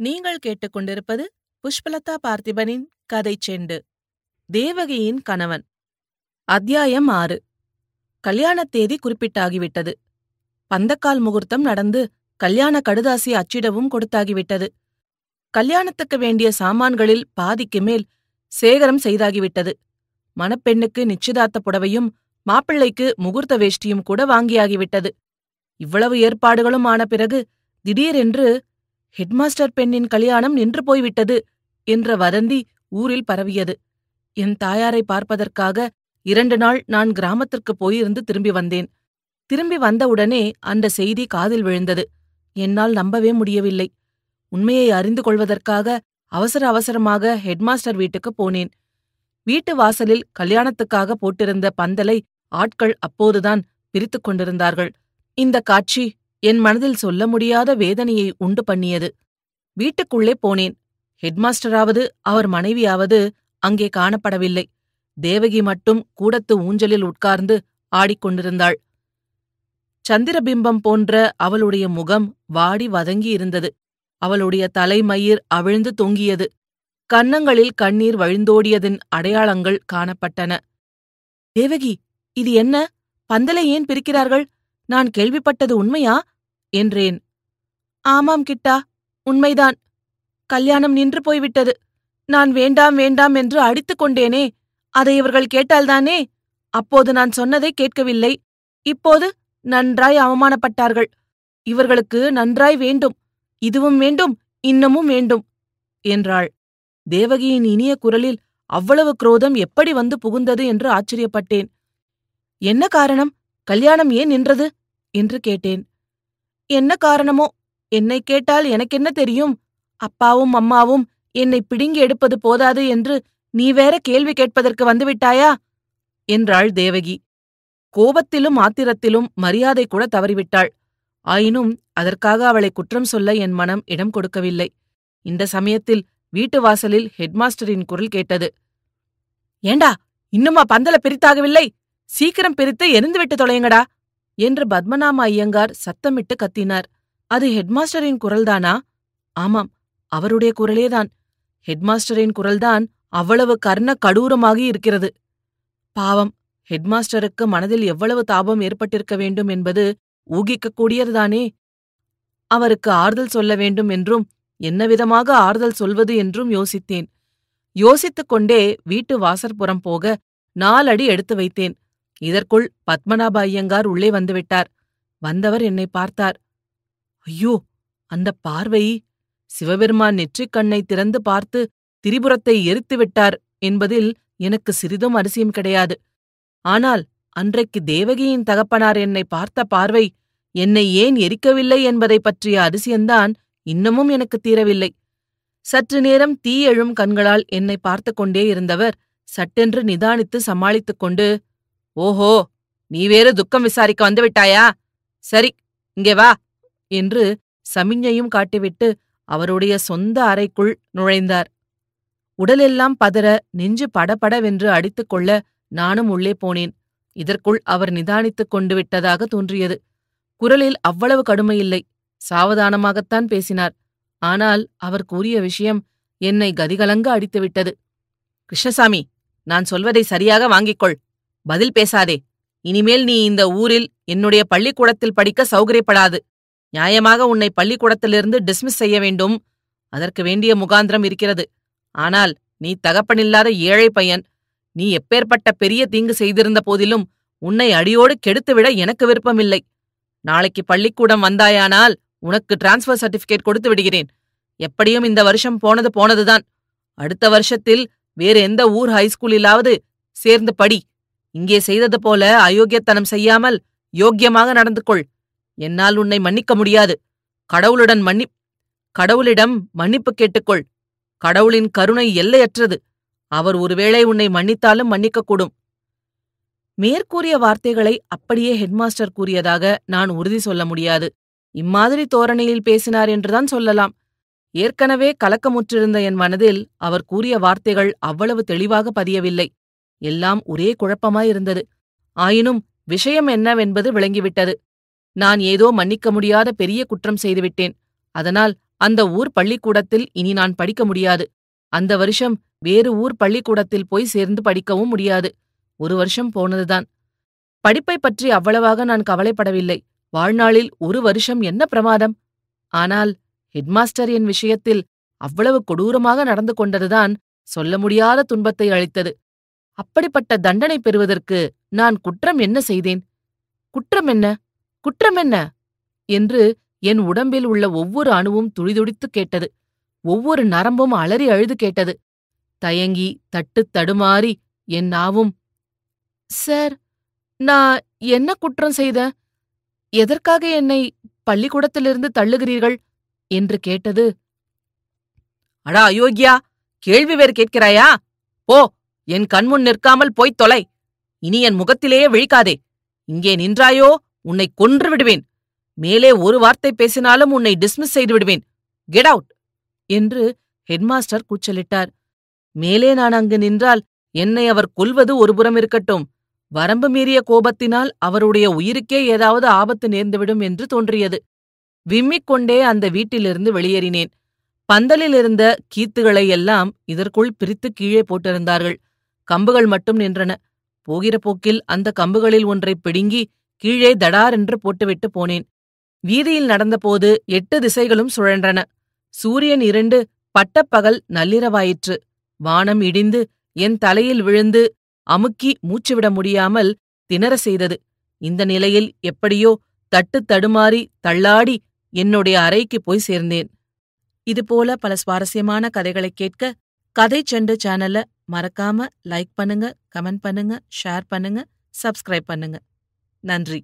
நீங்கள் கேட்டுக்கொண்டிருப்பது புஷ்பலதா பார்த்திபனின் கதை செண்டு. தேவகியின் கணவன். அத்தியாயம் ஆறு. கல்யாணத் தேதி குறிப்பிட்டாகிவிட்டது. பந்தக்கால் முகூர்த்தம் நடந்து கல்யாண கடுதாசி அச்சிடவும் கொடுத்தாகிவிட்டது. கல்யாணத்துக்கு வேண்டிய சாமான்களில் பாதிக்கு மேல் சேகரம் செய்தாகிவிட்டது. மணப்பெண்ணுக்கு நிச்சயதார்த்த புடவையும் மாப்பிள்ளைக்கு முகூர்த்த வேஷ்டியும் கூட வாங்கியாகிவிட்டது. இவ்வளவு ஏற்பாடுகளும் ஆன பிறகு திடீரென்று ஹெட்மாஸ்டர் பெண்ணின் கல்யாணம் நின்று போய்விட்டது என்ற வதந்தி ஊரில் பரவியது. என் தாயாரை பார்ப்பதற்காக இரண்டு நாள் நான் கிராமத்திற்கு போயிருந்து திரும்பி வந்தேன். திரும்பி வந்தவுடனே அந்த செய்தி காதில் விழுந்தது. என்னால் நம்பவே முடியவில்லை. உண்மையை அறிந்து கொள்வதற்காக அவசர அவசரமாக ஹெட்மாஸ்டர் வீட்டுக்கு போனேன். வீட்டு வாசலில் கல்யாணத்துக்காக போட்டிருந்த பந்தலை ஆட்கள் அப்போதுதான் பிரித்துக் கொண்டிருந்தார்கள். இந்த காட்சி என் மனதில் சொல்ல முடியாத வேதனையை உண்டு பண்ணியது. வீட்டுக்குள்ளே போனேன். ஹெட்மாஸ்டராவது அவர் மனைவியாவது அங்கே காணப்படவில்லை. தேவகி மட்டும் கூடத்து ஊஞ்சலில் உட்கார்ந்து ஆடிக்கொண்டிருந்தாள். சந்திரபிம்பம் போன்ற அவளுடைய முகம் வாடி வதங்கி இருந்தது அவளுடைய தலைமயிர் அவிழ்ந்து தொங்கியது. கன்னங்களில் கண்ணீர் வழிந்தோடியதின் அடையாளங்கள் காணப்பட்டன. தேவகி இது என்ன? பந்தலை ஏன் பிரிக்கிறார்கள்? நான் கேள்விப்பட்டது உண்மையா? என்றேன். ஆமாம் கிட்டா உண்மைதான். கல்யாணம் நின்று போய்விட்டது. நான் வேண்டாம் வேண்டாம் என்று அடித்துக் கொண்டேனே. அதை இவர்கள் கேட்டால்தானே? அப்போது நான் சொன்னதை கேட்கவில்லை. இப்போது நன்றாய் அவமானப்பட்டார்கள். இவர்களுக்கு நன்றாய் வேண்டும். இதுவும் வேண்டும் இன்னமும் வேண்டும் என்றாள். தேவகியின் இனிய குரலில் அவ்வளவு குரோதம் எப்படி வந்து புகுந்தது என்று ஆச்சரியப்பட்டேன். என்ன காரணம்? கல்யாணம் ஏன் நின்றது? என்று கேட்டேன். என்ன காரணமோ? என்னை கேட்டால் எனக்கென்ன தெரியும்? அப்பாவும் அம்மாவும் என்னை பிடுங்கி எடுப்பது போதாது என்று நீ வேற கேள்வி கேட்பதற்கு வந்துவிட்டாயா? என்றாள் தேவகி. கோபத்திலும் ஆத்திரத்திலும் மரியாதை கூட தவறிவிட்டாள். ஆயினும் அதற்காக அவளை குற்றம் சொல்ல என் மனம் இடம் கொடுக்கவில்லை. இந்த சமயத்தில் வீட்டு வாசலில் ஹெட்மாஸ்டரின் குரல் கேட்டது. ஏண்டா இன்னுமா பந்தல பிரித்தாகவில்லை? சீக்கிரம் பிரித்து எரிந்துவிட்டு தொலையுங்கடா என்று பத்மநாம ஐயங்கார் சத்தமிட்டு கத்தினார். அது ஹெட்மாஸ்டரின் குரல்தானா? ஆமாம் அவருடைய குரலேதான். ஹெட்மாஸ்டரின் குரல்தான் அவ்வளவு கர்ண கடூரமாகி இருக்கிறது. பாவம் ஹெட்மாஸ்டருக்கு மனதில் எவ்வளவு தாபம் ஏற்பட்டிருக்க வேண்டும் என்பது ஊகிக்கக்கூடியதுதானே? அவருக்கு ஆறுதல் சொல்ல வேண்டும் என்றும் என்னவிதமாக ஆறுதல் சொல்வது என்றும் யோசித்தேன். யோசித்துக் கொண்டே வீட்டு வாசற்புறம் போக நாலடி எடுத்து வைத்தேன். இதற்குள் பத்மநாப ஐயங்கார் உள்ளே வந்துவிட்டார். வந்தவர் என்னை பார்த்தார். ஐயோ அந்த பார்வை! சிவபெருமான் நெற்றிக் கண்ணை திறந்து பார்த்து திரிபுரத்தை எரித்து விட்டார் என்பதில் எனக்கு சிறிதும் அரிசியம் கிடையாது. ஆனால் அன்றைக்கு தேவகியின் தகப்பனார் என்னை பார்த்த பார்வை என்னை ஏன் எரிக்கவில்லை என்பதை பற்றிய அதிசயந்தான் இன்னமும் எனக்கு தீரவில்லை. சற்று நேரம் தீ எழும் கண்களால் என்னை பார்த்து கொண்டே இருந்தவர் சட்டென்று நிதானித்து சமாளித்துக் கொண்டு ஓஹோ நீ வேறு துக்கம் விசாரிக்க வந்துவிட்டாயா? சரி இங்கே வா என்று சமிஞ்ஞையும் காட்டிவிட்டு அவருடைய சொந்த அறைக்குள் நுழைந்தார். உடலெல்லாம் பதற நெஞ்சு படபடவென்று அடித்துக் கொள்ள நானும் உள்ளே போனேன். இதற்குள் அவர் நிதானித்துக் கொண்டு விட்டதாக தோன்றியது. குரலில் அவ்வளவு கடுமையில்லை. சாவதானமாகத்தான் பேசினார். ஆனால் அவர் கூறிய விஷயம் என்னை கதிகலங்க அடித்துவிட்டது. கிருஷ்ணசாமி நான் சொல்வதை சரியாக வாங்கிக்கொள். பதில் பேசாதே. இனிமேல் நீ இந்த ஊரில் என்னுடைய பள்ளிக்கூடத்தில் படிக்க சௌகரியப்படாது. நியாயமாக உன்னை பள்ளிக்கூடத்திலிருந்து டிஸ்மிஸ் செய்ய வேண்டும். அதற்கு வேண்டிய முகாந்திரம் இருக்கிறது. ஆனால் நீ தகப்பனில்லாத ஏழை பையன். நீ எப்பேற்பட்ட பெரிய தீங்கு செய்திருந்த போதிலும் உன்னை அடியோடு கெடுத்துவிட எனக்கு விருப்பமில்லை. நாளைக்கு பள்ளிக்கூடம் வந்தாயானால் உனக்கு டிரான்ஸ்ஃபர் சர்டிபிகேட் கொடுத்து விடுகிறேன். எப்படியும் இந்த வருஷம் போனது போனதுதான். அடுத்த வருஷத்தில் வேறு எந்த ஊர் ஹைஸ்கூலிலாவது சேர்ந்து படி. இங்கே செய்தது போல அயோக்கியத்தனம் செய்யாமல் யோக்கியமாக நடந்து கொள். என்னால் உன்னை மன்னிக்க முடியாது. கடவுளுடன் மன்னி கடவுளிடம் மன்னிப்பு கேட்டுக்கொள். கடவுளின் கருணை எல்லையற்றது. அவர் ஒருவேளை உன்னை மன்னித்தாலும் மன்னிக்கக்கூடும். மேற்கூறிய வார்த்தைகளை அப்படியே ஹெட்மாஸ்டர் கூறியதாக நான் உறுதி சொல்ல முடியாது. இம்மாதிரி தோரணையில் பேசினார் என்றுதான் சொல்லலாம். ஏற்கனவே கலக்கமுற்றிருந்த என் மனதில் அவர் கூறிய வார்த்தைகள் அவ்வளவு தெளிவாக பதியவில்லை. எல்லாம் ஒரே குழப்பமாயிருந்தது. ஆயினும் விஷயம் என்னவென்பது விளங்கிவிட்டது. நான் ஏதோ மன்னிக்க முடியாத பெரிய குற்றம் செய்துவிட்டேன். அதனால் அந்த ஊர் பள்ளிக்கூடத்தில் இனி நான் படிக்க முடியாது. அந்த வருஷம் வேறு ஊர் பள்ளிக்கூடத்தில் போய் சேர்ந்து படிக்கவும் முடியாது. ஒரு வருஷம் போனதுதான். படிப்பை பற்றி அவ்வளவாக நான் கவலைப்படவில்லை. வாழ்நாளில் ஒரு வருஷம் என்ன பிரமாதம்? ஆனால் ஹெட்மாஸ்டர் என் விஷயத்தில் அவ்வளவு கொடூரமாக நடந்து கொண்டதுதான் சொல்ல முடியாத துன்பத்தை அளித்தது. அப்படிப்பட்ட தண்டனை பெறுவதற்கு நான் குற்றம் என்ன செய்தேன்? குற்றம் என்ன? குற்றம் என்ன? என்று என் உடம்பில் உள்ள ஒவ்வொரு அணுவும் துடிதுடித்து கேட்டது. ஒவ்வொரு நரம்பும் அலறி அழுது கேட்டது. தயங்கி தட்டுத் தடுமாறி என் நாவும் சார் நான் என்ன குற்றம் செய்த? எதற்காக என்னை பள்ளிக்கூடத்திலிருந்து தள்ளுகிறீர்கள்? என்று கேட்டது. அடா அயோக்கியா! கேள்வி வேறு கேட்கிறாயா? போ! என் கண்முன் நிற்காமல் போய்த் தொலை. இனி என் முகத்திலேயே விழிக்காதே. இங்கே நின்றாயோ? உன்னை கொன்று விடுவேன். மேலே ஒரு வார்த்தை பேசினாலும் உன்னை டிஸ்மிஸ் செய்து விடுவேன். கெட் அவுட் என்று ஹெட்மாஸ்டர் கூச்சலிட்டார். மேலே நான் அங்கு நின்றால் என்னை அவர் கொல்வது ஒருபுறம் இருக்கட்டும். வரம்பு மீறிய கோபத்தினால் அவருடைய உயிருக்கே ஏதாவது ஆபத்து நேர்ந்துவிடும் என்று தோன்றியது. விம்மிக் கொண்டே அந்த வீட்டிலிருந்து வெளியேறினேன். பந்தலில் இருந்த கீத்துகளை எல்லாம் இதற்குள் பிரித்து கீழே போட்டிருந்தார்கள். கம்புகள் மட்டும் நின்றன. போகிற போக்கில் அந்த கம்புகளில் ஒன்றை பிடுங்கி கீழே தடாரென்று போட்டுவிட்டு போனேன். வீதியில் நடந்தபோது எட்டு திசைகளும் சுழன்றன. சூரியன் இரண்டு பட்டப்பகல் நள்ளிரவாயிற்று. வானம் இடிந்து என் தலையில் விழுந்து அமுக்கி மூச்சுவிட முடியாமல் திணற செய்தது. இந்த நிலையில் எப்படியோ தட்டு தடுமாறி தள்ளாடி என்னுடைய அறைக்கு போய் சேர்ந்தேன். இதுபோல பல சுவாரஸ்யமான கதைகளை கேட்க கதை செண்டு சேனலை மறக்காம லைக் பண்ணுங்க கமெண்ட் பண்ணுங்க ஷேர் பண்ணுங்க சப்ஸ்கிரைப் பண்ணுங்க. நன்றி.